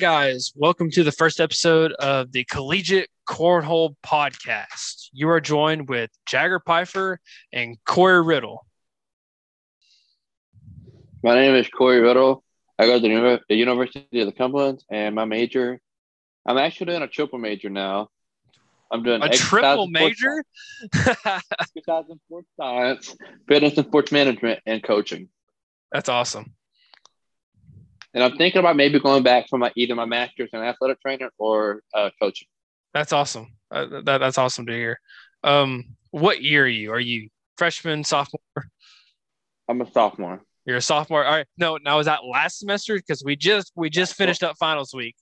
guys. Welcome to the first episode of the Collegiate Cornhole Podcast. You are joined with Jagger Pfeiffer and Corey Riddle. My name is Corey Riddle. I go to the University of the Cumberland, and my major, I'm actually doing a triple major now. I'm doing a triple major, sports science, fitness and sports management, and coaching. That's awesome. And I'm thinking about maybe going back for my either my master's in athletic trainer or uh, coaching. That's awesome. Uh, that, that's awesome to hear. Um, what year are you? Are you freshman, sophomore? I'm a sophomore. You're a sophomore. All right. No, now was that last semester? Because we just we just finished up finals week.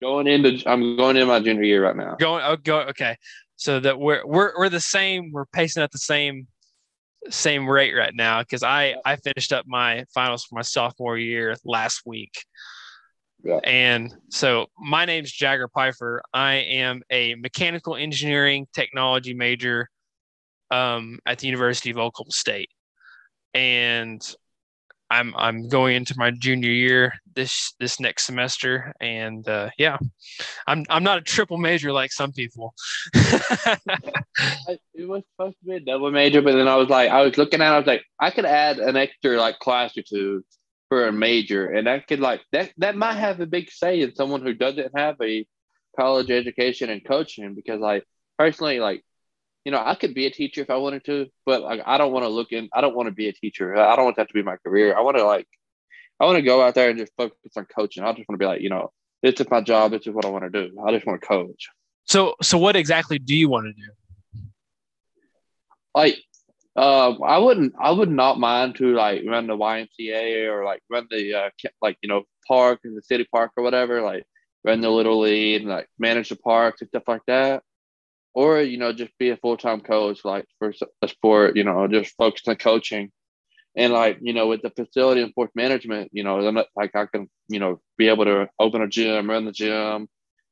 Going into I'm going into my junior year right now. Going oh go okay. So that we're we're we're the same. We're pacing at the same same rate right now because I I finished up my finals for my sophomore year last week. Yeah. And so my name's Jagger Pfeiffer. I am a mechanical engineering technology major um, at the University of Oklahoma State. And I'm I'm going into my junior year this this next semester, and uh, yeah, I'm I'm not a triple major like some people. it was supposed to be a double major, but then I was like, I was looking at, it, I was like, I could add an extra like class or two for a major, and that could like that that might have a big say in someone who doesn't have a college education and coaching, because like personally, like you know, I could be a teacher if I wanted to, but like I don't want to look in. I don't want to be a teacher. I don't want that to be my career. I want to like, I want to go out there and just focus on coaching. I just want to be like, you know, this is my job. This is what I want to do. I just want to coach. So, so what exactly do you want to do? Like, uh, I wouldn't. I would not mind to like run the YMCA or like run the uh, like you know park in the city park or whatever. Like run the little league and like manage the parks and stuff like that or you know just be a full-time coach like for a sport you know just focus on coaching. And like you know with the facility and sports management you know like i can you know be able to open a gym run the gym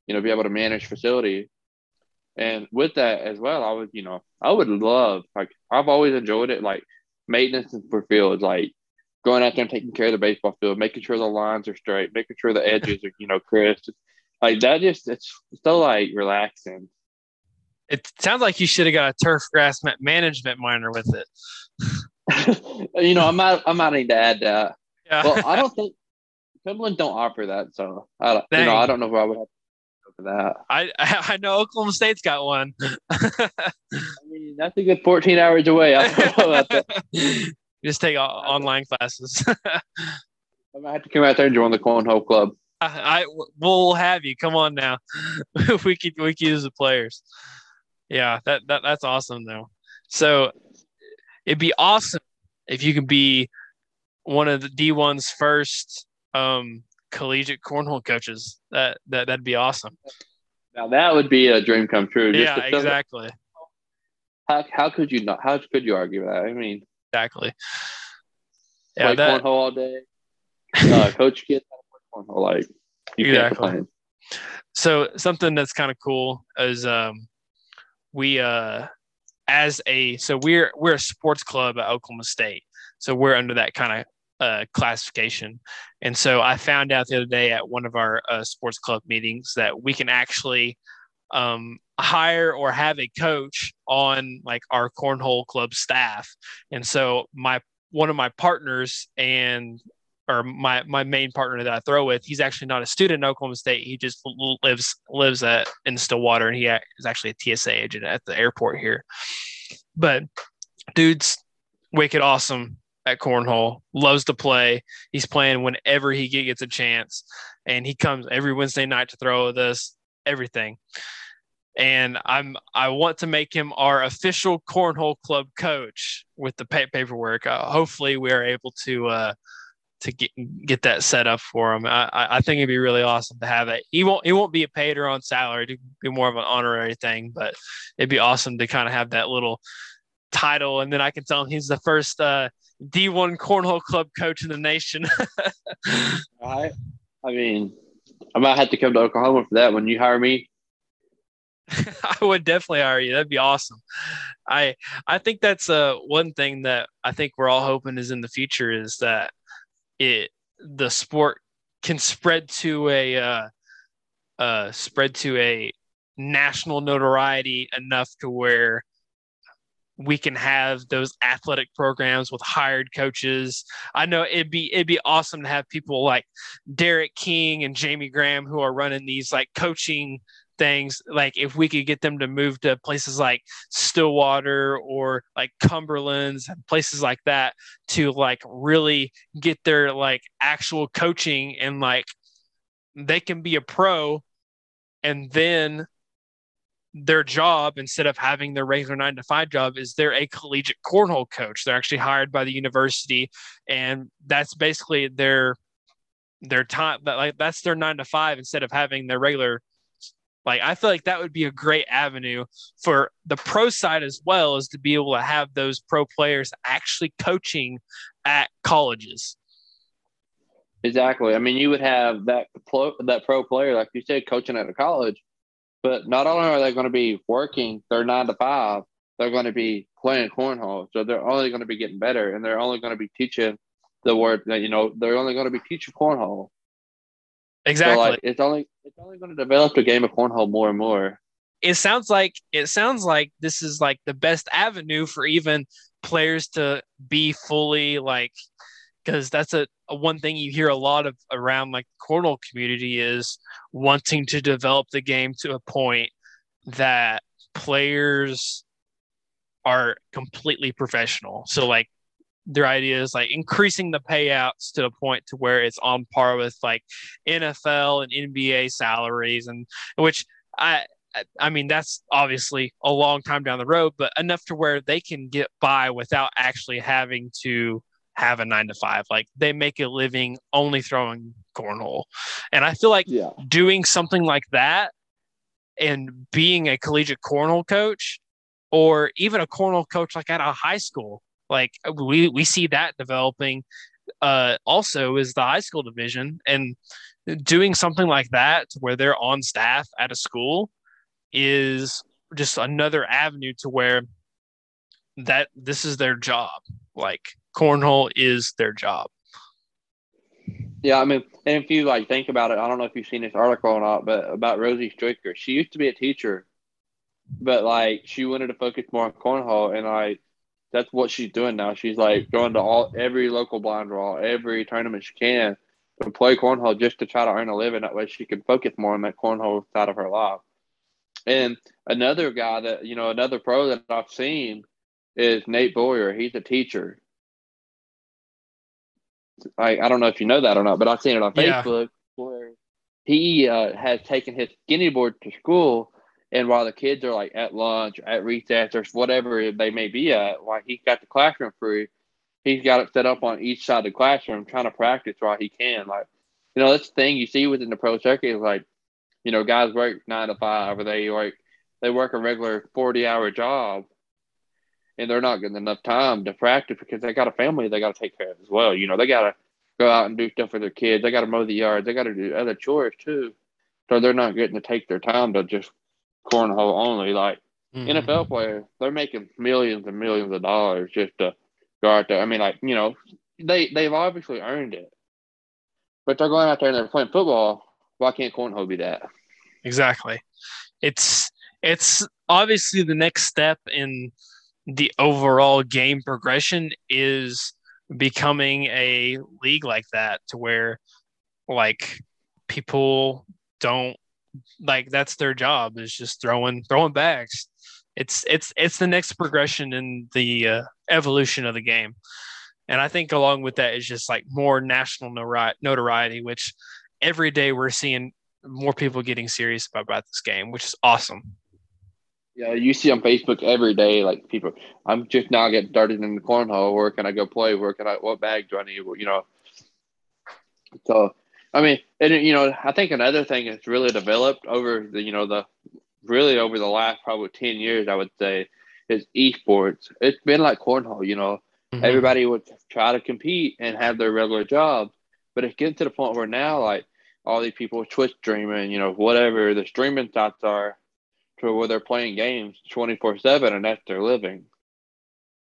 you know be able to manage facility. And with that as well i would you know i would love like i've always enjoyed it like maintenance for fields like going out there and taking care of the baseball field making sure the lines are straight making sure the edges are you know crisp. Like that just it's so like relaxing it sounds like you should have got a turf grass management minor with it. you know, I might. I'm not need to add that. Yeah. Well, I don't think Cumberland don't offer that, so I don't. You know, I don't know where I would have for that. I I know Oklahoma State's got one. I mean, that's a good 14 hours away. I don't know about that. Just take online classes. I might have to come out there and join the cornhole club. I, I we'll have you. Come on now. we could we could use the players. Yeah, that, that that's awesome though. So it'd be awesome if you could be one of the D1's first um, collegiate cornhole coaches. That that that'd be awesome. Now that would be a dream come true. yeah, exactly. How how could you not? How could you argue that? I mean, exactly. Yeah, that, cornhole all day. Uh, coach kids cornhole like you exactly. can't complain. So something that's kind of cool is um, we uh as a so we're we're a sports club at Oklahoma State. So we're under that kind of uh, classification. And so I found out the other day at one of our uh, sports club meetings that we can actually um, hire or have a coach on like our cornhole club staff. And so my one of my partners and or my my main partner that I throw with, he's actually not a student in Oklahoma State. He just lives lives at in Stillwater, and he is actually a TSA agent at the airport here. But dude's wicked awesome at cornhole. Loves to play. He's playing whenever he gets a chance, and he comes every Wednesday night to throw with us. Everything. And I'm I want to make him our official cornhole club coach with the paperwork. Uh, hopefully, we are able to uh, to get get that set up for him. I, I think it'd be really awesome to have it. He won't he won't be a paid or on salary. It'd be more of an honorary thing, but it'd be awesome to kind of have that little title, and then I can tell him he's the first uh, D1 cornhole club coach in the nation. I, I mean, I might have to come to Oklahoma for that when you hire me. I would definitely hire you. That'd be awesome. I I think that's uh one thing that I think we're all hoping is in the future is that it the sport can spread to a uh, uh, spread to a national notoriety enough to where we can have those athletic programs with hired coaches. I know it'd be it'd be awesome to have people like Derek King and Jamie Graham who are running these like coaching things like if we could get them to move to places like Stillwater or like Cumberland's and places like that to like really get their like actual coaching and like they can be a pro and then their job instead of having their regular nine to five job is they're a collegiate cornhole coach. They're actually hired by the university and that's basically their their time like that's their nine to five instead of having their regular like I feel like that would be a great avenue for the pro side as well as to be able to have those pro players actually coaching at colleges. Exactly. I mean, you would have that pro, that pro player, like you said, coaching at a college, but not only are they going to be working their nine to five, they're going to be playing cornhole. So they're only going to be getting better, and they're only going to be teaching the word that you know they're only going to be teaching cornhole. Exactly. So like, it's only it's only going to develop the game of cornhole more and more. It sounds like it sounds like this is like the best avenue for even players to be fully like because that's a, a, one thing you hear a lot of around like the cornhole community is wanting to develop the game to a point that players are completely professional. So like their idea is like increasing the payouts to a point to where it's on par with like NFL and NBA salaries and which I I mean that's obviously a long time down the road but enough to where they can get by without actually having to have a 9 to 5 like they make a living only throwing cornhole and I feel like yeah. doing something like that and being a collegiate cornhole coach or even a cornhole coach like at a high school like we we see that developing uh, also is the high school division and doing something like that where they're on staff at a school is just another avenue to where that this is their job. Like cornhole is their job. Yeah i mean and if you like think about it i don't know if you've seen this article or not but about rosie stricker she used to be a teacher but like she wanted to focus more on cornhole and like that's what she's doing now. She's like going to all every local blind draw, every tournament she can to play cornhole just to try to earn a living. That way she can focus more on that cornhole side of her life. And another guy that you know, another pro that I've seen is Nate Boyer. He's a teacher. I I don't know if you know that or not, but I've seen it on yeah. Facebook where he uh, has taken his skinny board to school and while the kids are like at lunch, at recess, or whatever they may be at, like he's got the classroom free, he's got it set up on each side of the classroom, trying to practice while he can. Like, you know, that's the thing you see within the pro circuit is like, you know, guys work nine to five, or they like they work a regular forty hour job, and they're not getting enough time to practice because they got a family they got to take care of as well. You know, they got to go out and do stuff for their kids. They got to mow the yard. They got to do other chores too. So they're not getting to take their time to just cornhole only. Like mm-hmm. NFL players, they're making millions and millions of dollars just to go out there. I mean, like you know, they they've obviously earned it, but they're going out there and they're playing football. Why can't cornhole be that? Exactly. It's it's obviously the next step in the overall game progression is becoming a league like that to where like people don't like that's their job is just throwing throwing bags. It's it's it's the next progression in the uh, evolution of the game, and I think along with that is just like more national notoriety, which every day we're seeing more people getting serious about, about this game, which is awesome. Yeah, you see on Facebook every day, like people, I'm just now getting started in the cornhole. Where can I go play? Where can I? What bag do I need? You know. So I mean, and you know, I think another thing that's really developed over the, you know, the really over the last probably ten years, I would say, is esports. It's been like cornhole. You know, mm-hmm. everybody would try to compete and have their regular jobs, but it's getting to the point where now, like all these people Twitch streaming, you know, whatever the streaming sites are, to where they're playing games twenty four seven, and that's their living.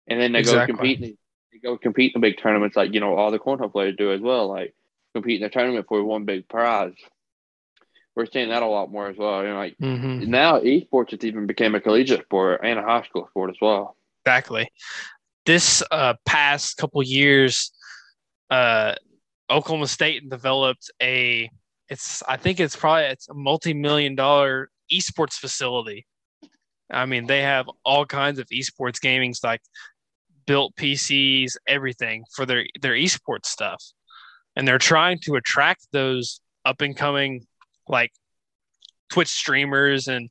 And then they exactly. go compete. They go compete in big tournaments, like you know all the cornhole players do as well. Like compete in a tournament for one big prize. We're seeing that a lot more as well. You know, like Mhm. now esports has even became a collegiate sport and a high school sport as well. Exactly. This uh, past couple years, uh, Oklahoma State developed a. It's I think it's probably it's a multi-million dollar esports facility. I mean, they have all kinds of esports gamings like built PCs, everything for their their esports stuff, and they're trying to attract those up and coming like Twitch streamers and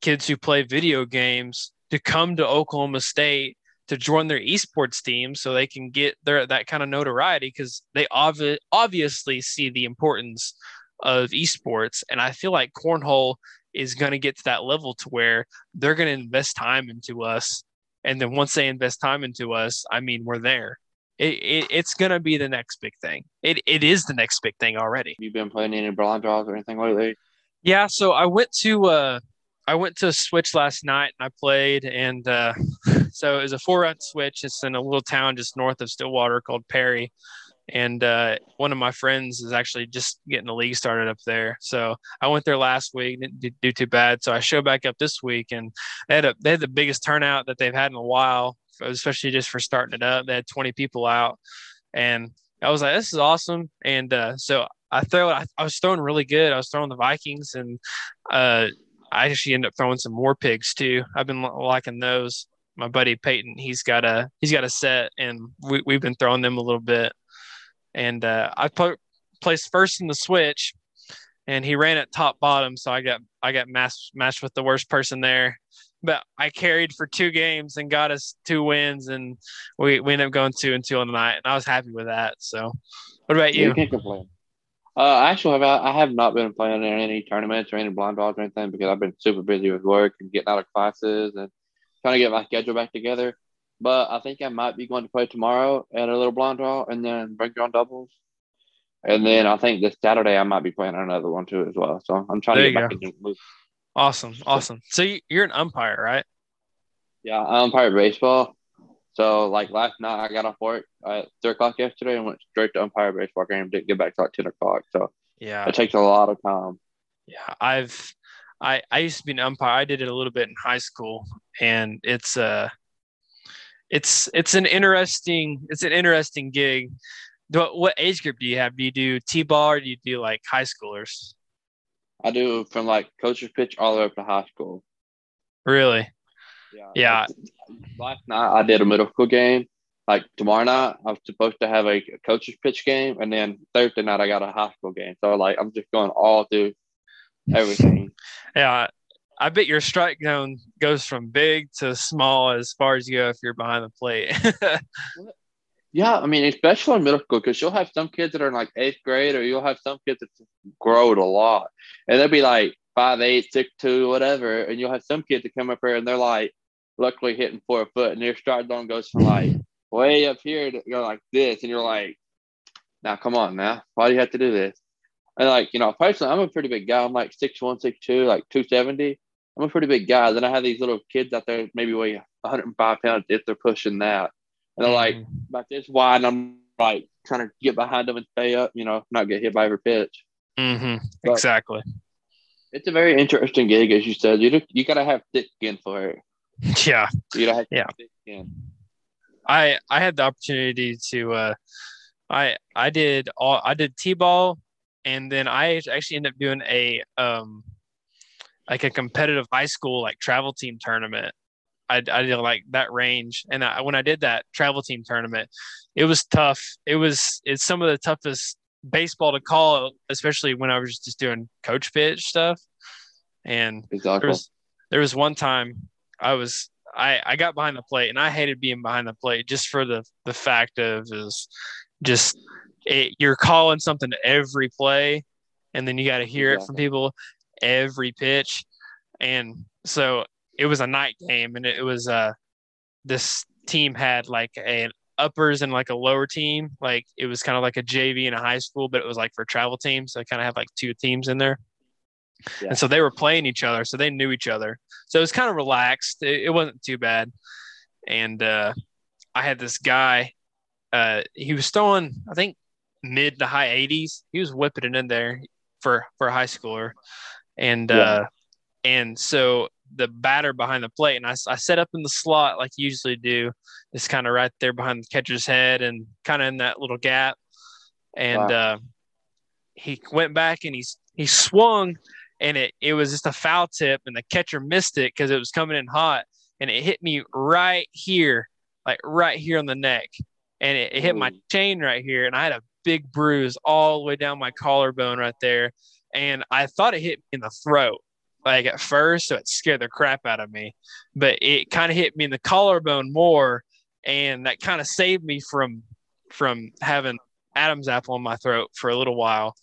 kids who play video games to come to Oklahoma State to join their esports team so they can get their that kind of notoriety because they obvi- obviously see the importance of esports. And I feel like cornhole is going to get to that level to where they're going to invest time into us. And then once they invest time into us I mean we're there it, it, it's going to be the next big thing it, it is the next big thing already You been playing any blind draws or anything lately? yeah, so I went to uh I went to Switch last night and I played and uh so it was a four run switch. It's in a little town just north of Stillwater called Perry. And uh one of my friends is actually just getting the league started up there. So I went there last week, didn't do, do too bad. So I show back up this week and they had a they had the biggest turnout that they've had in a while, especially just for starting it up. They had 20 people out and I was like, this is awesome. And uh, so I throw, I, I was throwing really good. I was throwing the Vikings, and uh, I actually ended up throwing some more pigs too. I've been liking those. My buddy Peyton, he's got a he's got a set, and we, we've been throwing them a little bit. And uh, I put, placed first in the switch, and he ran at top bottom, so I got I got matched matched with the worst person there. But I carried for two games and got us two wins, and we, we ended up going two and two on the night, and I was happy with that. So, what about Yeah, you? can't complain. Uh, actually, I have not been playing in any tournaments or any blind draws or anything because I've been super busy with work and getting out of classes and trying to get my schedule back together. But I think I might be going to play tomorrow at a little blind draw and then bring on doubles. And then I think this Saturday I might be playing another one too as well. So I'm trying There to get back into the move. Awesome, awesome. So you, you're an umpire, right? Yeah, I umpire baseball. So like last night, I got off work at three o'clock yesterday and went straight to umpire baseball game. Didn't get back till like ten o'clock. So Yeah, it takes a lot of time. yeah. I've I I used to be an umpire. I did it a little bit in high school, and it's uh it's it's an interesting it's an interesting gig. What what age group do you have? Do you do t-ball or do you do like high schoolers? I do from like coach's pitch all the way up to high school. Really? Yeah. Yeah. Last night I did a middle school game. Like tomorrow night I was supposed to have a coach's pitch game, and then Thursday night I got a high school game. So like I'm just going all through everything. Yeah. I bet your strike zone goes from big to small as far as you go if you're behind the plate. Yeah, I mean, especially in middle school, because you'll have some kids that are in like eighth grade, or you'll have some kids that growed a lot, and they'll be like five eight, six two, whatever, and you'll have some kids that come up here and they're like, luckily hitting four foot, and their strike zone goes from like way up here to go like this, and you're like, now come on, now, why do you have to do this? And like, you know, personally, I'm a pretty big guy. I'm like six one, six two, like two seventy. I'm a pretty big guy. Then I have these little kids out there, maybe weigh 105 pounds if they're pushing that, and they're like about this wide, and I'm like trying to get behind them and stay up, you know, not get hit by every pitch. Mm-hmm. But- Exactly. It's a very interesting gig, as you said. You just, you gotta have thick skin for it. Yeah. You gotta have Yeah. thick skin. I I had the opportunity to uh I I did all I did T-ball and then I actually ended up doing a um like a competitive high school like travel team tournament. I, I did like that range and I, when I did that travel team tournament, it was tough. It was it's some of the toughest baseball to call, especially when I was just doing coach pitch stuff. And there was there was one time I was I I got behind the plate and I hated being behind the plate just for the the fact of is just it, you're calling something every play and then you got to hear it from people every pitch and so it was a night game and it was uh this team had like an uppers and like a lower team like it was kind of like a JV in a high school but it was like for travel teams so I kind of have like two teams in there Yeah. and so they were playing each other so they knew each other so it was kind of relaxed it, it wasn't too bad and uh i had this guy uh he was throwing i think mid to high 80s. He was whipping it in there for for a high schooler, and Yeah. uh, and so the batter behind the plate, and I, I set up in the slot like you usually do, is kind of right there behind the catcher's head and kind of in that little gap, and uh, he went back and he's he swung, and it it was just a foul tip, and the catcher missed it because it was coming in hot, and it hit me right here, like right here on the neck, and it, it hit my chain right here, and I had a big bruise all the way down my collarbone right there, and I thought it hit me in the throat, like at first, so it scared the crap out of me, but it kind of hit me in the collarbone more, and that kind of saved me from from having Adam's apple in my throat for a little while,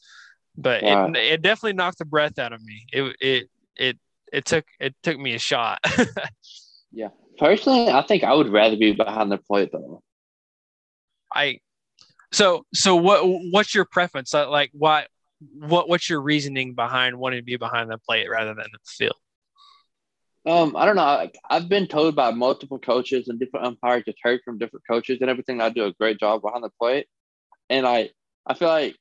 but Right. it it definitely knocked the breath out of me. It it it it took it took me a shot. Yeah, personally, I think I would rather be behind the plate though. I so so what what's your preference? Like why what what's your reasoning behind wanting to be behind the plate rather than the field? Um, I don't know. Like, I've been told by multiple coaches and different umpires, just heard from different coaches and everything. I do a great job behind the plate, and I I feel like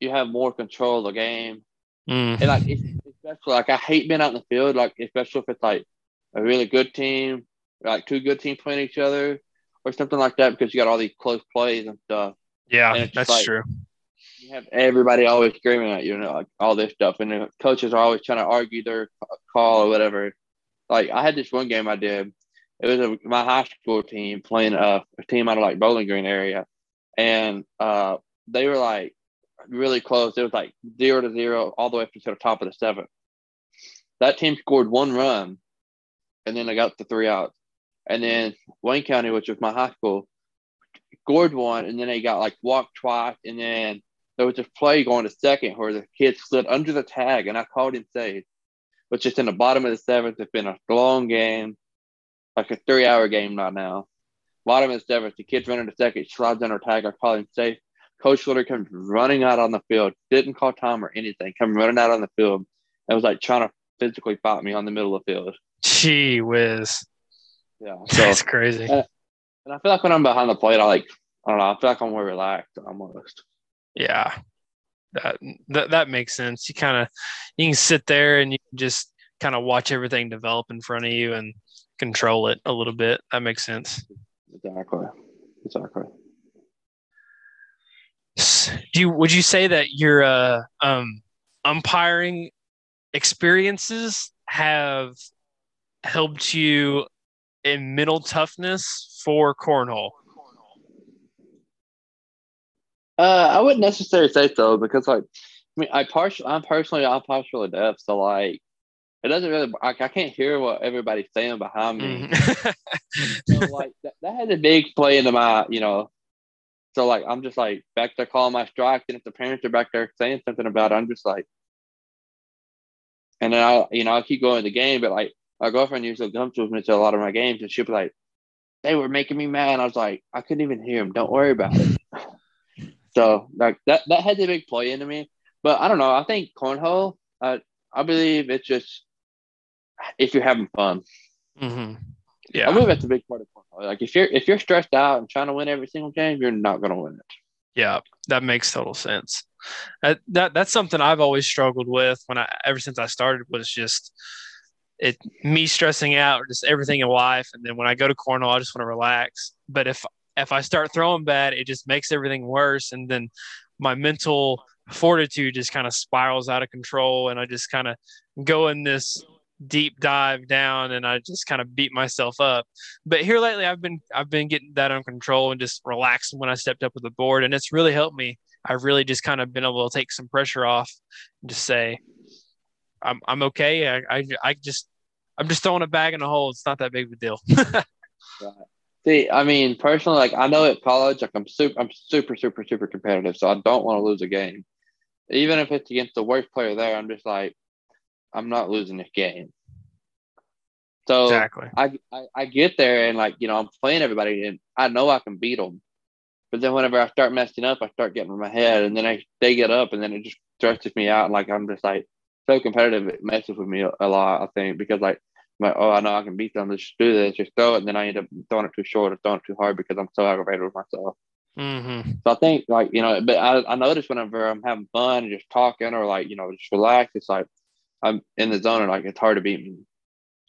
you have more control of the game. Mm. And like especially like I hate being out in the field, like especially if it's like a really good team, like two good teams playing each other or something like that, because you got all these close plays and stuff. Yeah, and that's like- true. You have everybody always screaming at you, know, like all this stuff, and the coaches are always trying to argue their call or whatever. Like I had this one game I did. It was a, my high school team playing a, a team out of like Bowling Green area, and uh, they were like really close. It was like zero to zero all the way up to the top of the seventh. That team scored one run, and then they got the three outs. And then Wayne County, which was my high school, scored one, and then they got like walked twice, and then there was a play going to second where the kid slid under the tag, and I called him safe. But just in the bottom of the seventh, it's been a long game, like a three-hour game right now. Bottom of the seventh, the kid's running to second, slides under tag. I call him safe. Coach Litter comes running out on the field, didn't call time or anything, come running out on the field. It was like trying to physically fight me on the middle of the field. Gee whiz. Yeah. So, That's crazy. Uh, and I feel like when I'm behind the plate, I like, I don't know, I feel like I'm more relaxed almost. Yeah. That that that makes sense. You kind of you can sit there and you can just kind of watch everything develop in front of you and control it a little bit. That makes sense. Exactly. Exactly. Do you would you say that your uh, um, umpiring experiences have helped you in mental toughness for cornhole? Uh, I wouldn't necessarily say so because, like, I mean, I partial, I'm personally, I'm partially deaf, so like, it doesn't really, like, I can't hear what everybody's saying behind me. Mhm. So, like, that, that has a big play into my, you know, so like, I'm just like back there calling my strikes, and if the parents are back there saying something about it, I'm just like, and then I, you know, I keep going to the game, but like, my girlfriend usually comes with me to a lot of my games, and she'll be like, they were making me mad. I was like, I couldn't even hear them. Don't worry about it. So like that that has a big play into me. But I don't know. I think cornhole. Uh, I believe it's just if you're having fun. Mhm. I Yeah. believe that's a big part of cornhole. Like if you're if you're stressed out and trying to win every single game, you're not going to win it. Yeah, that makes total sense. That, that that's something I've always struggled with when I ever since I started was just it me stressing out just everything in life, and then when I go to cornhole, I just want to relax. But if if I start throwing bad, it just makes everything worse, and then my mental fortitude just kind of spirals out of control, and I just kind of go in this deep dive down and I just kind of beat myself up. But here lately I've been I've been getting that under control and just relaxing when I stepped up with the board and it's really helped me. I've really just kind of been able to take some pressure off and just say I'm I'm okay. I I, I just I'm just throwing a bag in a hole. It's not that big of a deal. See, I mean, personally, like I know at college, like I'm super, I'm super, super, super competitive, so I don't want to lose a game, even if it's against the worst player there. I'm just like, I'm not losing this game. So exactly. I, I I get there and like you know I'm playing everybody and I know I can beat them, but then whenever I start messing up, I start getting in my head, and then I they get up, and then it just stresses me out. And like I'm just like so competitive, it messes with me a, a lot. I think because like like oh I know I can beat them, let's just do this, just throw it, and then I end up throwing it too short or throwing it too hard because I'm so aggravated with myself. Mm-hmm. So I think like you know, but I, I notice whenever I'm having fun and just talking or like you know just relax, it's like I'm in the zone and like it's hard to beat me.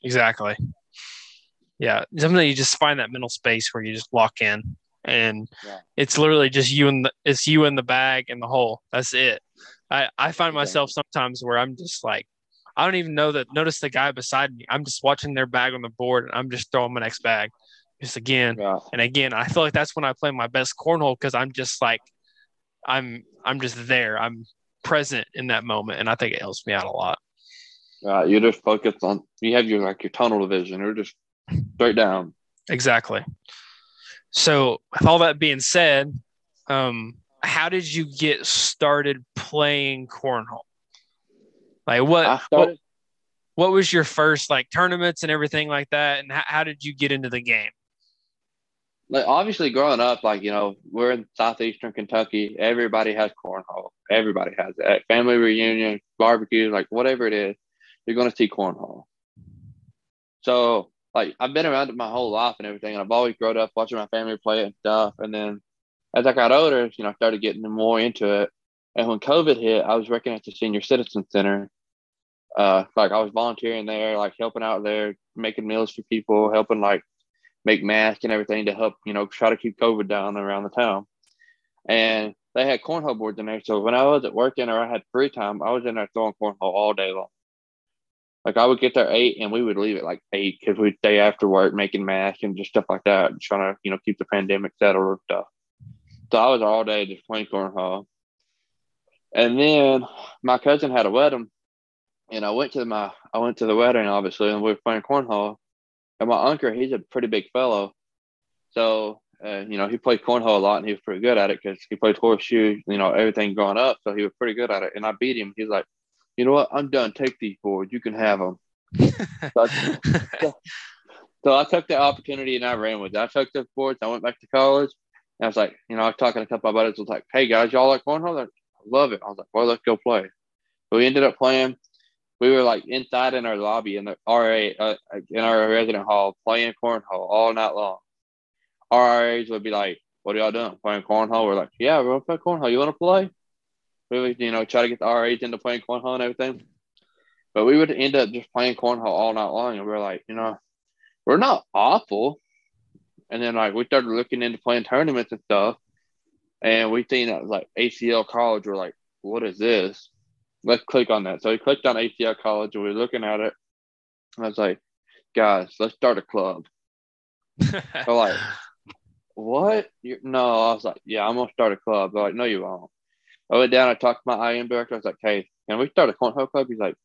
Exactly. Yeah, something you just find that mental space where you just lock in, and Yeah. it's literally just you and the it's you in the bag and the hole. That's it. I I find myself sometimes where I'm just like I don't even know that notice the guy beside me. I'm just watching their bag on the board and I'm just throwing my next bag, just again Yeah, and again. I feel like that's when I play my best cornhole because I'm just like I'm I'm just there. I'm present in that moment, and I think it helps me out a lot. yeah. You're just focused on you have your like your tunnel vision. You're just straight down. Exactly. So, with all that being said, um, how did you get started playing cornhole? Like, what, I what, what was your first like tournaments and everything like that? And how, how did you get into the game? like obviously growing up, like you know, we're in southeastern Kentucky. Everybody has cornhole. Everybody has it. Family reunion, barbecue, like whatever it is, you're gonna see cornhole. So like I've been around it my whole life and everything, and I've always grown up watching my family play it and stuff. And then as I got older, you know, I started getting more into it. And when COVID hit, I was working at the senior citizen center. Uh, like I was volunteering there, like helping out there, making meals for people, helping like make masks and everything to help, you know, try to keep COVID down around the town. And they had cornhole boards in there. So when I was at working or I had free time, I was in there throwing cornhole all day long. Like I would get there eight and we would leave at like eight because we'd stay after work making masks and just stuff like that, and trying to, you know, keep the pandemic settled and stuff. So I was all day just playing cornhole. And then my cousin had a wedding and I went to my I went to the wedding obviously and we were playing cornhole. And my uncle, he's a pretty big fellow. So, uh, you know, he played cornhole a lot and he was pretty good at it because he played horseshoe, you know, everything growing up. So he was pretty good at it. And I beat him. He's like, you know what? I'm done. Take these boards. You can have them. So I, so I took the opportunity and I ran with it. I took the boards. I went back to college. And I was like, you know, I was talking to a couple of my buddies. I was like, hey, guys, y'all like cornhole? Like, I love it. I was like, well, let's go play. So we ended up playing. We were like inside in our lobby in the RA uh, in our resident hall playing cornhole all night long. Our RAs would be like, "What are y'all doing? Playing cornhole?" We're like, "Yeah, we're gonna play cornhole. You want to play?" We would, you know, try to get the RAs into playing cornhole and everything. But we would end up just playing cornhole all night long, and we are like, you know, we're not awful. And then like we started looking into playing tournaments and stuff, and we seen that like ACL college. We're like, what is this? Let's click on that. So we clicked on ACL college, and we were looking at it. And I was like, guys, let's start a club. So like, what? You're, no, I was like, yeah, I'm gonna start a club. They're like, no, you won't. I went down. I talked to my IM director. I was like, hey, can we start a cornhole club? He's like,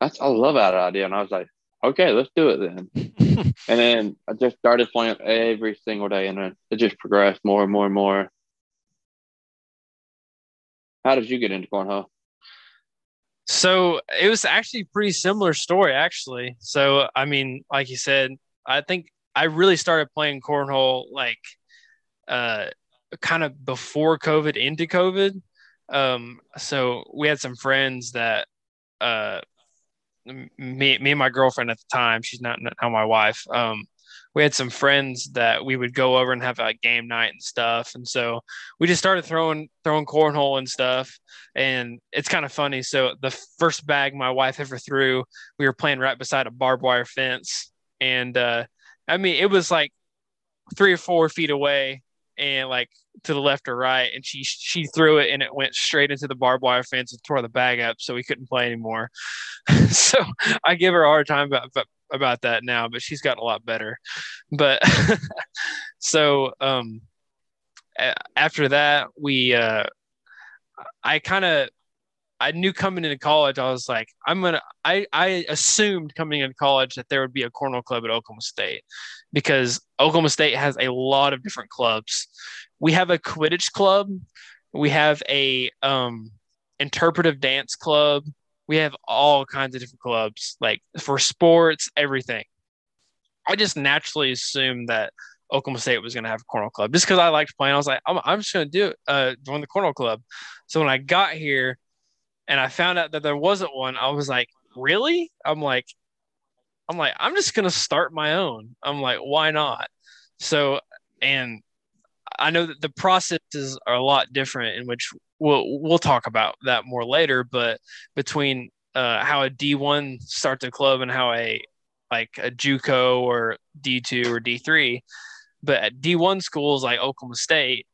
that's I love that idea. And I was like, okay, let's do it then. And then I just started playing every single day, and then it just progressed more and more and more. How did you get into cornhole? So it was actually pretty similar story, actually. So I mean, like you said, I think I really started playing cornhole like uh kind of before COVID into COVID. Um, so we had some friends that uh me me and my girlfriend at the time, she's not now my wife. Um, we had some friends that we would go over and have a game night and stuff, and so we just started throwing throwing cornhole and stuff and it's kind of funny. So the first bag my wife ever threw, we were playing right beside a barbed wire fence, and uh, I mean it was like three or four feet away, and like to the left or right, and she she threw it and it went straight into the barbed wire fence and tore the bag up, so we couldn't play anymore. so I give her a hard time about about that now, but she's gotten a lot better. But so um, after that, we uh, I kind of I knew coming into college, I was like, I'm gonna. I I assumed coming into college that there would be a cornhole club at Oklahoma State because Oklahoma State has a lot of different clubs. We have a Quidditch club, we have a um, interpretive dance club, we have all kinds of different clubs, like for sports, everything. I just naturally assumed that Oklahoma State was going to have a cornhole club just because I liked playing. I was like, I'm, I'm just going to do it, uh, join the cornhole club. So when I got here and I found out that there wasn't one, I was like, really? I'm like, I'm like, I'm just going to start my own. I'm like, why not? So, and I know that the processes are a lot different in which we'll we'll talk about that more later, but between uh, how a D1 starts a club and how a like a JUCO or D2 or D3, but at D1 schools like Oklahoma State,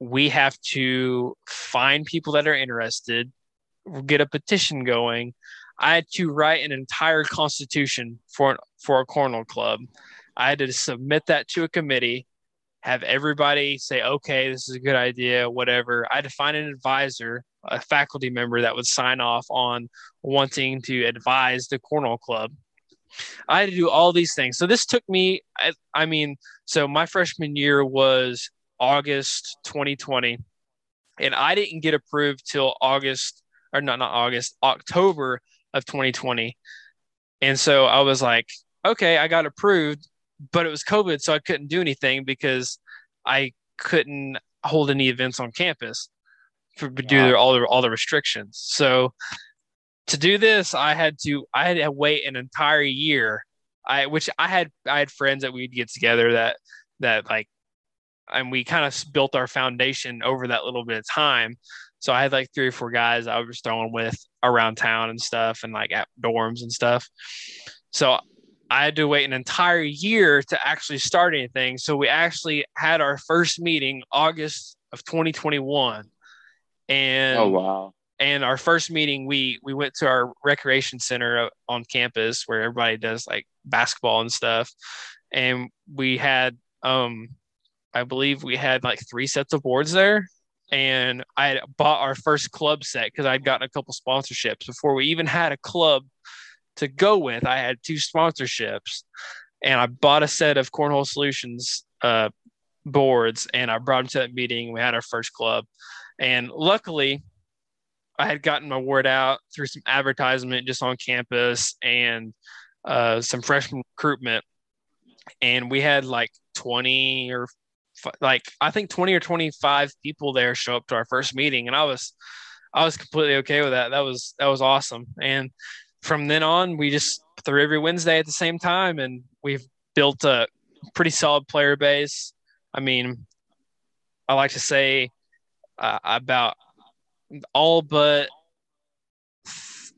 we have to find people that are interested, get a petition going. I had to write an entire constitution for for a cornhole club. I had to submit that to a committee, have everybody say, "Okay, this is a good idea," whatever. I had to find an advisor, a faculty member that would sign off on wanting to advise the Cornhole club. I had to do all these things. So this took me. I, I mean, so my freshman year was August 2020, and I didn't get approved till August or not not August, October of 2020. And so I was like, okay, I got approved, but it was COVID, so I couldn't do anything because I couldn't hold any events on campus for due to all the all the restrictions. So to do this, I had to I had to wait an entire year. I which I had I had friends that we'd get together that that like and we kind of built our foundation over that little bit of time. So I had like three or four guys I was throwing with around town and stuff and like at dorms and stuff. So I had to wait an entire year to actually start anything. So we actually had our first meeting August of 2021. And oh wow. And our first meeting we we went to our recreation center on campus where everybody does like basketball and stuff. And we had um I believe we had like three sets of boards there. And I had bought our first club set because I'd gotten a couple sponsorships before we even had a club to go with. I had two sponsorships and I bought a set of Cornhole Solutions uh, boards and I brought them to that meeting. We had our first club. And luckily, I had gotten my word out through some advertisement just on campus and uh, some freshman recruitment. And we had like 20 or like I think 20 or 25 people there show up to our first meeting and I was I was completely okay with that. That was that was awesome. And from then on we just threw every Wednesday at the same time and we've built a pretty solid player base. I mean, I like to say uh, about all but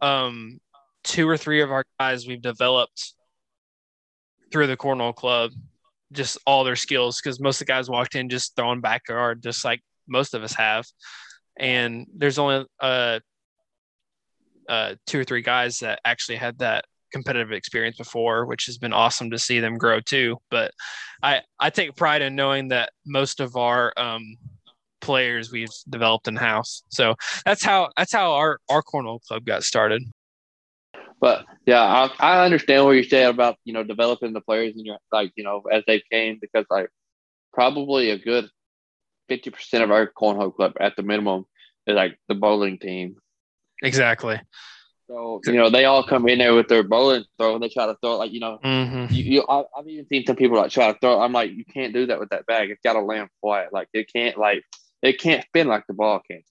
um two or three of our guys we've developed through the Cornhole Club just all their skills because most of the guys walked in just throwing backyard, just like most of us have. And there's only uh, uh, two or three guys that actually had that competitive experience before, which has been awesome to see them grow too. But I, I take pride in knowing that most of our um, players we've developed in house. So that's how that's how our our cornhole club got started. But yeah, I, I understand what you're saying about you know developing the players in your like you know as they came because like probably a good fifty percent of our cornhole club at the minimum is like the bowling team. Exactly. So you know they all come in there with their bowling throw and they try to throw it like you know mm-hmm. you, you I, have even seen some people like try to throw. I'm like you can't do that with that bag. It's got to land flat. Like it can't like it can't spin like the ball can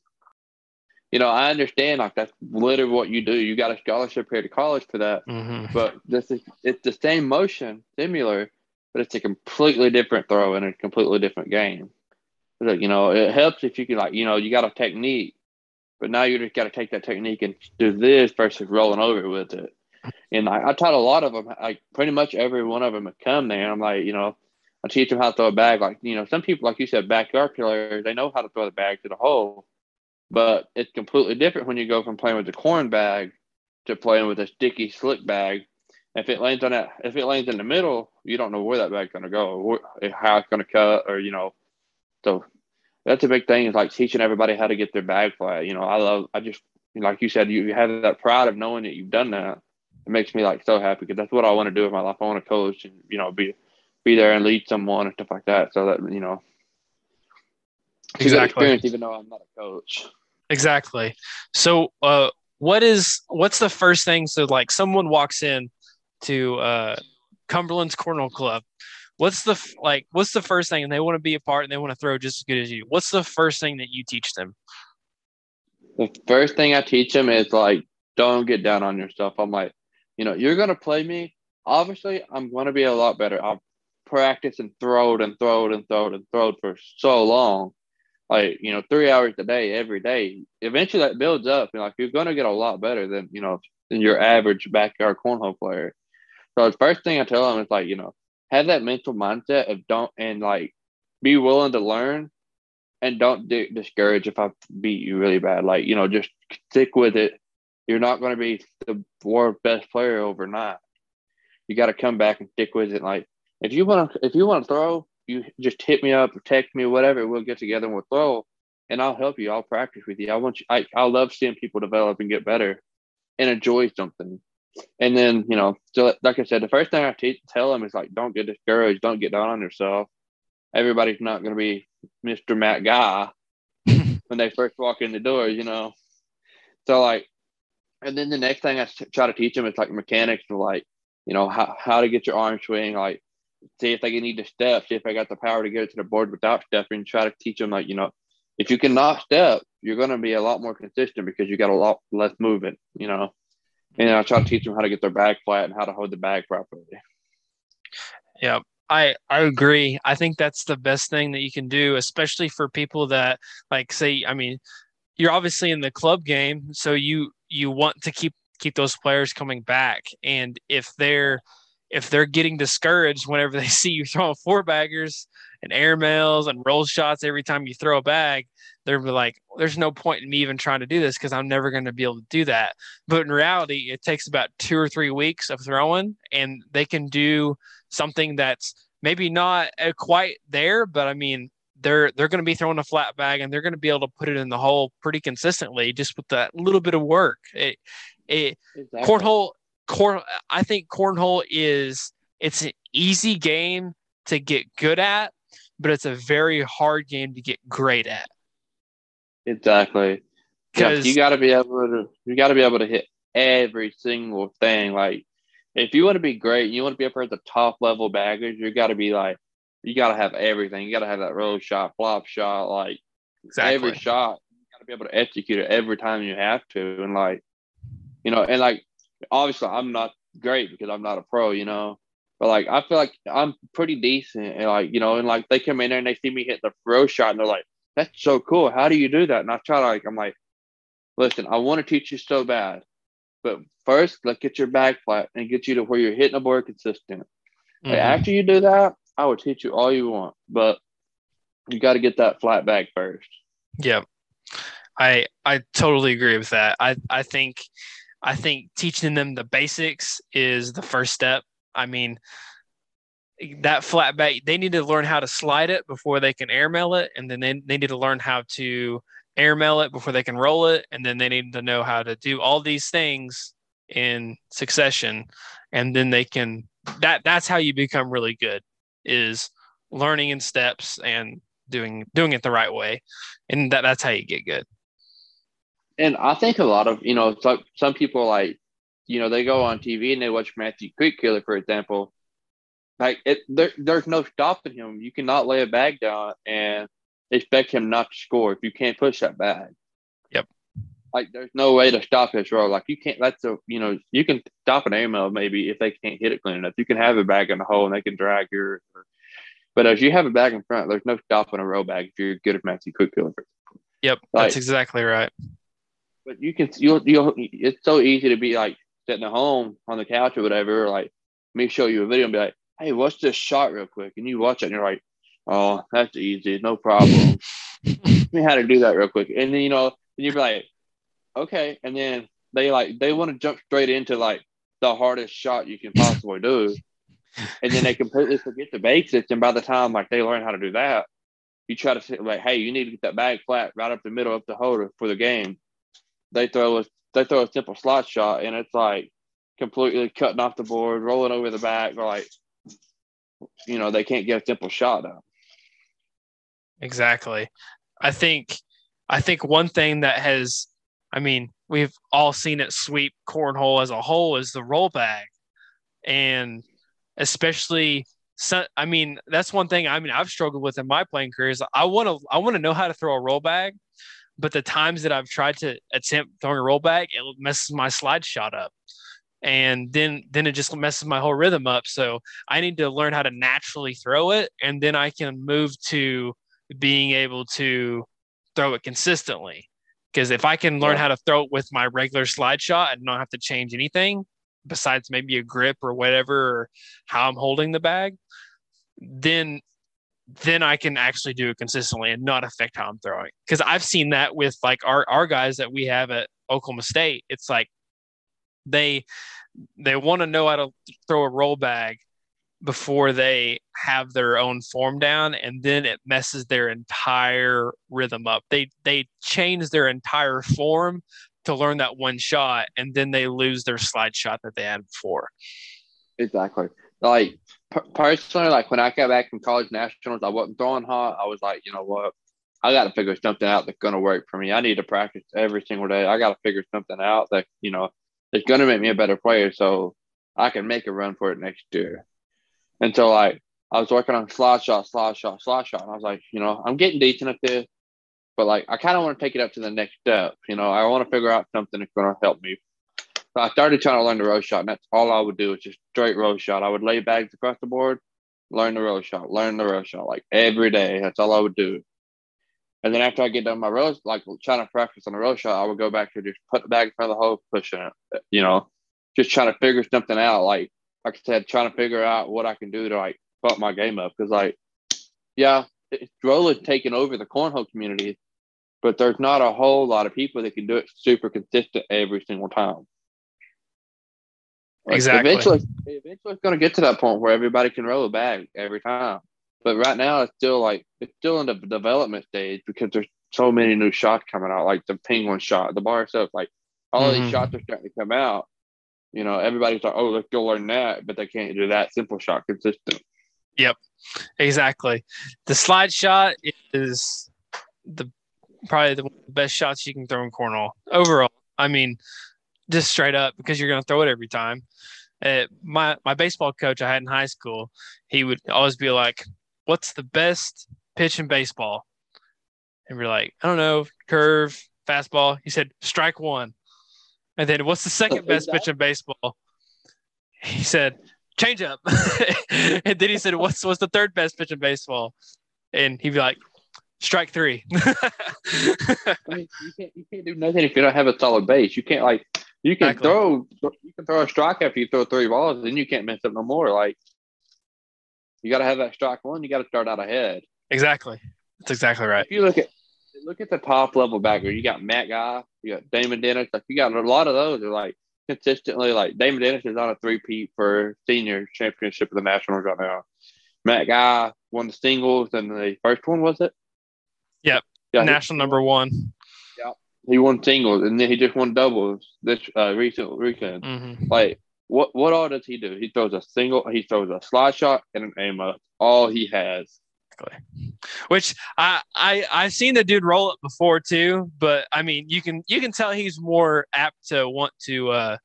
you know, I understand like that's literally what you do. You got a scholarship here to college for that. Mm-hmm. But this is it's the same motion, similar, but it's a completely different throw and a completely different game. Like, you know, it helps if you can like, you know, you got a technique, but now you just got to take that technique and do this versus rolling over with it. And I, I taught a lot of them, like pretty much every one of them would come there. I'm like, you know, I teach them how to throw a bag. Like, you know, some people, like you said, backyard players, they know how to throw the bag to the hole but it's completely different when you go from playing with a corn bag to playing with a sticky slick bag. If it lands on that, if it lands in the middle, you don't know where that bag's to go, how it's to cut, or you know. So that's a big thing is like teaching everybody how to get their bag flat. You know, I love, I just like you said, you have that pride of knowing that you've done that. It makes me like so happy because that's what I want to do with my life. I want to coach and you know be be there and lead someone and stuff like that. So that you know exactly. experience, even though I'm not a coach. Exactly. So, uh, what is what's the first thing? So, like, someone walks in to uh, Cumberland's Cornhole Club. What's the like? What's the first thing? And they want to be a part, and they want to throw just as good as you. What's the first thing that you teach them? The first thing I teach them is like, don't get down on yourself. I'm like, you know, you're gonna play me. Obviously, I'm gonna be a lot better. I'll practice and throwed and throwed and throwed and throwed for so long, like you know, three hours a day every day, eventually that builds up, and like you're gonna get a lot better than you know than your average backyard cornhole player. So the first thing I tell them is like you know have that mental mindset of don't and like be willing to learn and don't di- discourage if I beat you really bad. Like, you know, just stick with it. You're not going to be the world best player overnight. You got to come back and stick with it. Like, if you want to, if you want to throw, you just hit me up text me, whatever. We'll get together and we'll throw, and I'll help you. I'll practice with you. I want you. I I love seeing people develop and get better, and enjoy something. And then you know, so like I said, the first thing I teach, tell them is like, don't get discouraged, don't get down on yourself. Everybody's not going to be Mr. Matt Guy when they first walk in the door, you know. So like, and then the next thing I try to teach them is like mechanics of like, you know, how, how to get your arm swing, like see if they need to step, see if I got the power to get it to the board without stepping, try to teach them like, you know, if you cannot step, you're going to be a lot more consistent because you got a lot less movement, you know. And I try to teach them how to get their bag flat and how to hold the bag properly. Yeah, I I agree. I think that's the best thing that you can do, especially for people that like say. I mean, you're obviously in the club game, so you you want to keep keep those players coming back. And if they're if they're getting discouraged whenever they see you throwing four baggers and airmails and roll shots every time you throw a bag, they're like, there's no point in me even trying to do this because I'm never going to be able to do that. But in reality, it takes about two or three weeks of throwing, and they can do something that's maybe not uh, quite there, but I mean, they're they're going to be throwing a flat bag and they're going to be able to put it in the hole pretty consistently just with that little bit of work. It, it exactly. cornhole corn I think cornhole is it's an easy game to get good at, but it's a very hard game to get great at. Exactly. Because you got to be able to you got to be able to hit every single thing. Like if you want to be great, and you want to be up at the top level baggage, you got to be like you got to have everything. You got to have that roll shot, flop shot, like exactly. every shot. You got to be able to execute it every time you have to, and like you know, and like obviously I'm not great because I'm not a pro, you know. But like I feel like I'm pretty decent, and like you know, and like they come in there and they see me hit the throw shot, and they're like, "That's so cool! How do you do that?" And I try to like, I'm like, "Listen, I want to teach you so bad, but first let's get your back flat and get you to where you're hitting the board consistent. Mm-hmm. Like, after you do that, I will teach you all you want, but you got to get that flat back first." Yep, I I totally agree with that. I I think I think teaching them the basics is the first step. I mean, that flat bag, they need to learn how to slide it before they can airmail it. And then they, they need to learn how to airmail it before they can roll it. And then they need to know how to do all these things in succession. And then they can, that that's how you become really good is learning in steps and doing, doing it the right way. And that, that's how you get good and I think a lot of you know some some people like you know they go on TV and they watch Matthew Creek Killer for example. Like it, there, there's no stopping him. You cannot lay a bag down and expect him not to score if you can't push that bag. Yep. Like there's no way to stop his roll. Like you can't. That's a you know you can stop an airmail maybe if they can't hit it clean enough. You can have a bag in the hole and they can drag your. But as you have a bag in front, there's no stopping a roll bag if you're good at Matthew Creek Killer. Yep, like, that's exactly right. But you can you you it's so easy to be like sitting at home on the couch or whatever, like me show you a video and be like, hey, watch this shot real quick, and you watch it and you're like, oh, that's easy, no problem. me how to do that real quick, and then you know, and you're like, okay, and then they like they want to jump straight into like the hardest shot you can possibly do. And then they completely forget the basics. And by the time like they learn how to do that, you try to say like, hey, you need to get that bag flat right up the middle of the holder for the game they throw a they throw a simple slot shot and it's like completely cutting off the board, rolling over the back, like you know, they can't get a simple shot out. Exactly. I think I think one thing that has I mean, we've all seen it sweep cornhole as a whole is the roll bag. And especially I mean, that's one thing I mean I've struggled with in my playing career is I want to I want to know how to throw a roll bag, but the times that I've tried to attempt throwing a roll bag, it messes my slide shot up. and then then it just messes my whole rhythm up. So I need to learn how to naturally throw it, and then I can move to being able to throw it consistently. Because if I can learn yeah. how to throw it with my regular slide shot and not have to change anything besides maybe a grip or whatever, or how I'm holding the bag, then then I can actually do it consistently and not affect how I'm throwing. Because I've seen that with like our our guys that we have at Oklahoma State. It's like they they want to know how to throw a roll bag before they have their own form down and then it messes their entire rhythm up. They they change their entire form to learn that one shot and then they lose their slide shot that they had before. Exactly. Like personally, like when I got back from college nationals, I wasn't throwing hot. I was like, you know what? I got to figure something out that's going to work for me. I need to practice every single day. I got to figure something out that, you know, it's going to make me a better player so I can make a run for it next year. And so, like, I was working on slide shot, slide shot, slide shot. And I was like, you know, I'm getting decent at this, but like, I kind of want to take it up to the next step. You know, I want to figure out something that's going to help me I started trying to learn the row shot, and that's all I would do is just straight row shot. I would lay bags across the board, learn the row shot, learn the row shot, like every day. That's all I would do. And then after I get done my rows, like trying to practice on the row shot, I would go back to just put the bag in front of the hole, pushing it, you know, just trying to figure something out. Like, like I said, trying to figure out what I can do to like bump my game up. Cause like, yeah, rolling taking over the cornhole community, but there's not a whole lot of people that can do it super consistent every single time. Like exactly. Eventually, eventually, it's going to get to that point where everybody can roll a bag every time. But right now, it's still like it's still in the development stage because there's so many new shots coming out, like the penguin shot, the bar stuff. Like all mm-hmm. these shots are starting to come out. You know, everybody's like, "Oh, let's go learn that," but they can't do that simple shot consistent. Yep, exactly. The slide shot is the probably the best shots you can throw in cornhole overall. I mean, just straight up because you're going to throw it every time. Uh, my my baseball coach I had in high school, he would always be like, "What's the best pitch in baseball?" And we're like, "I don't know, curve, fastball." He said, "Strike one." And then, "What's the second best pitch in baseball?" He said, "Change up." and then he said, "What's what's the third best pitch in baseball?" And he'd be like, strike three. I mean, you can't you can't do nothing if you don't have a solid base. You can't like you can exactly. throw you can throw a strike after you throw three balls, then you can't mess up no more. Like you got to have that strike one. You got to start out ahead. Exactly. That's exactly right. If you look at look at the top level bagger, you got Matt Guy, you got Damon Dennis. Like you got a lot of those are like consistently like Damon Dennis is on a three peat for senior championship of the nationals right now. Matt Guy won the singles and the first one was it? Yep. Yeah, National number one. He won singles and then he just won doubles this uh, recent weekend. Mm-hmm. Like, what what all does he do? He throws a single, he throws a slide shot and an aim up. All he has. Which I I I've seen the dude roll it before too, but I mean you can you can tell he's more apt to want to uh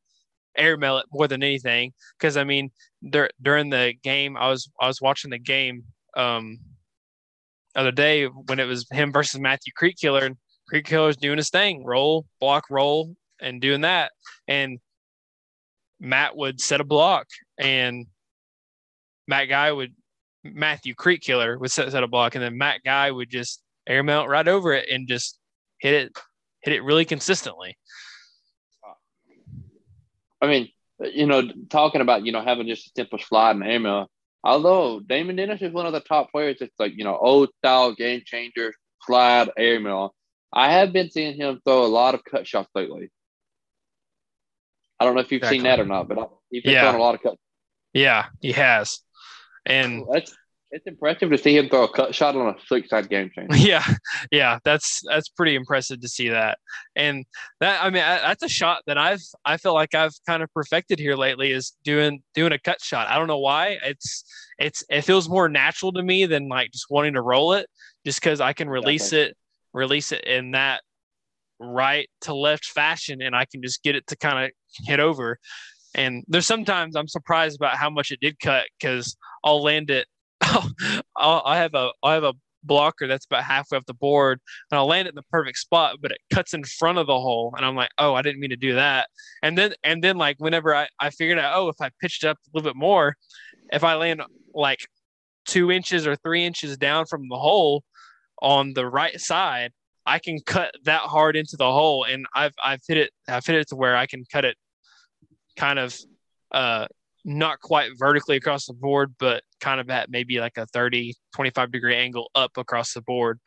airmail it more than anything because I mean dur- during the game I was I was watching the game um other day when it was him versus Matthew Creek Killer, and Creek Killer's doing his thing, roll, block, roll, and doing that. And Matt would set a block, and Matt Guy would Matthew Creek Killer would set, set a block, and then Matt Guy would just air mount right over it and just hit it, hit it really consistently. I mean, you know, talking about you know having just a simple slide and air mount, Although Damon Dennis is one of the top players, it's like, you know, old style game changer, slide, airmail. I have been seeing him throw a lot of cut shots lately. I don't know if you've exactly. seen that or not, but he's been yeah. throwing a lot of cut. Yeah, he has. And that's it's impressive to see him throw a cut shot on a six side game changer. Yeah, yeah, that's that's pretty impressive to see that. And that I mean that's a shot that I've I feel like I've kind of perfected here lately is doing doing a cut shot. I don't know why. It's it's it feels more natural to me than like just wanting to roll it, just because I can release it release it in that right to left fashion, and I can just get it to kind of hit over. And there's sometimes I'm surprised about how much it did cut because I'll land it I have a I have a blocker that's about halfway up the board, and I'll land it in the perfect spot, but it cuts in front of the hole, and I'm like, oh, I didn't mean to do that. And then and then like whenever I I figured out, oh, if I pitched up a little bit more, if I land like two inches or three inches down from the hole on the right side, I can cut that hard into the hole, and I've I've hit it I've hit it to where I can cut it kind of uh not quite vertically across the board, but kind of at maybe like a 30, 25 degree angle up across the board.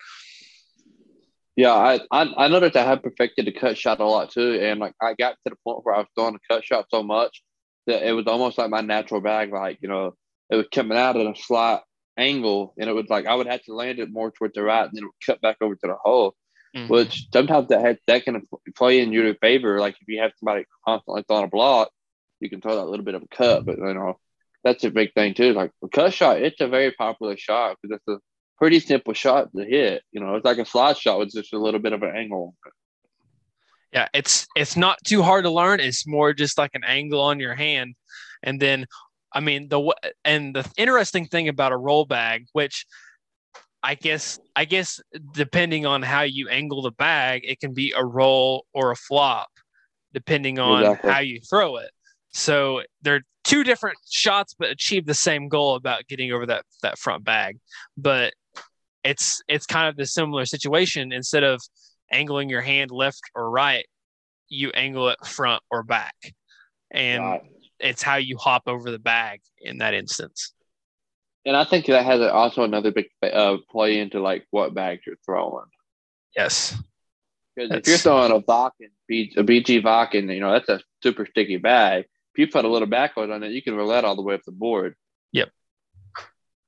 Yeah, I, I, I noticed I had perfected the cut shot a lot too. And like I got to the point where I was throwing the cut shot so much that it was almost like my natural bag. Like, you know, it was coming out at a slight angle and it was like I would have to land it more towards the right and then it would cut back over to the hole. Mm-hmm. Which sometimes that has, that can play in your favor. Like if you have somebody constantly throwing a block, you can throw that little bit of a cut. But you know, that's a big thing too. Like a cut shot, it's a very popular shot because it's a pretty simple shot to hit. You know, it's like a slide shot with just a little bit of an angle. Yeah, it's it's not too hard to learn. It's more just like an angle on your hand, and then I mean the and the interesting thing about a roll bag, which I guess I guess depending on how you angle the bag, it can be a roll or a flop, depending on exactly. how you throw it. So they're two different shots, but achieve the same goal about getting over that that front bag. But it's it's kind of the similar situation. Instead of angling your hand left or right, you angle it front or back, and it's how you hop over the bag in that instance. And I think that has also another big uh, play into like what bags you're throwing. Yes. Because if you're throwing a Vakken, a BG Vakken, you know that's a super sticky bag if you put a little backload on it, you can roll that all the way up the board. Yep.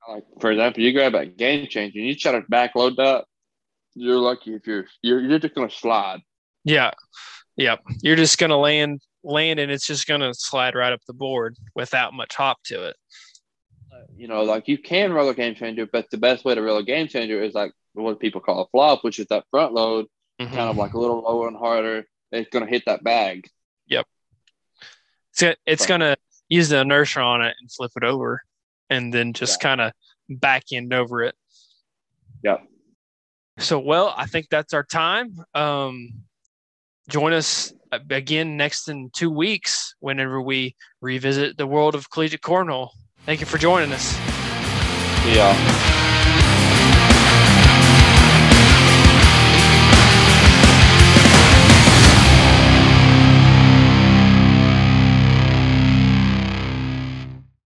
Like for example, you grab that game changer and you try to backload up, you're lucky if you're you're you're just gonna slide. Yeah. Yep. You're just gonna land land and it's just gonna slide right up the board without much hop to it. You know, like you can roll a game changer, but the best way to roll a game changer is like what people call a flop, which is that front load, mm-hmm. kind of like a little lower and harder. It's gonna hit that bag. Yep. It's, it's going to use the inertia on it and flip it over and then just yeah. kind of back end over it. Yep. So, well, I think that's our time. Um, join us uh, again next in two weeks whenever we revisit the world of collegiate cornhole. Thank you for joining us. Yeah.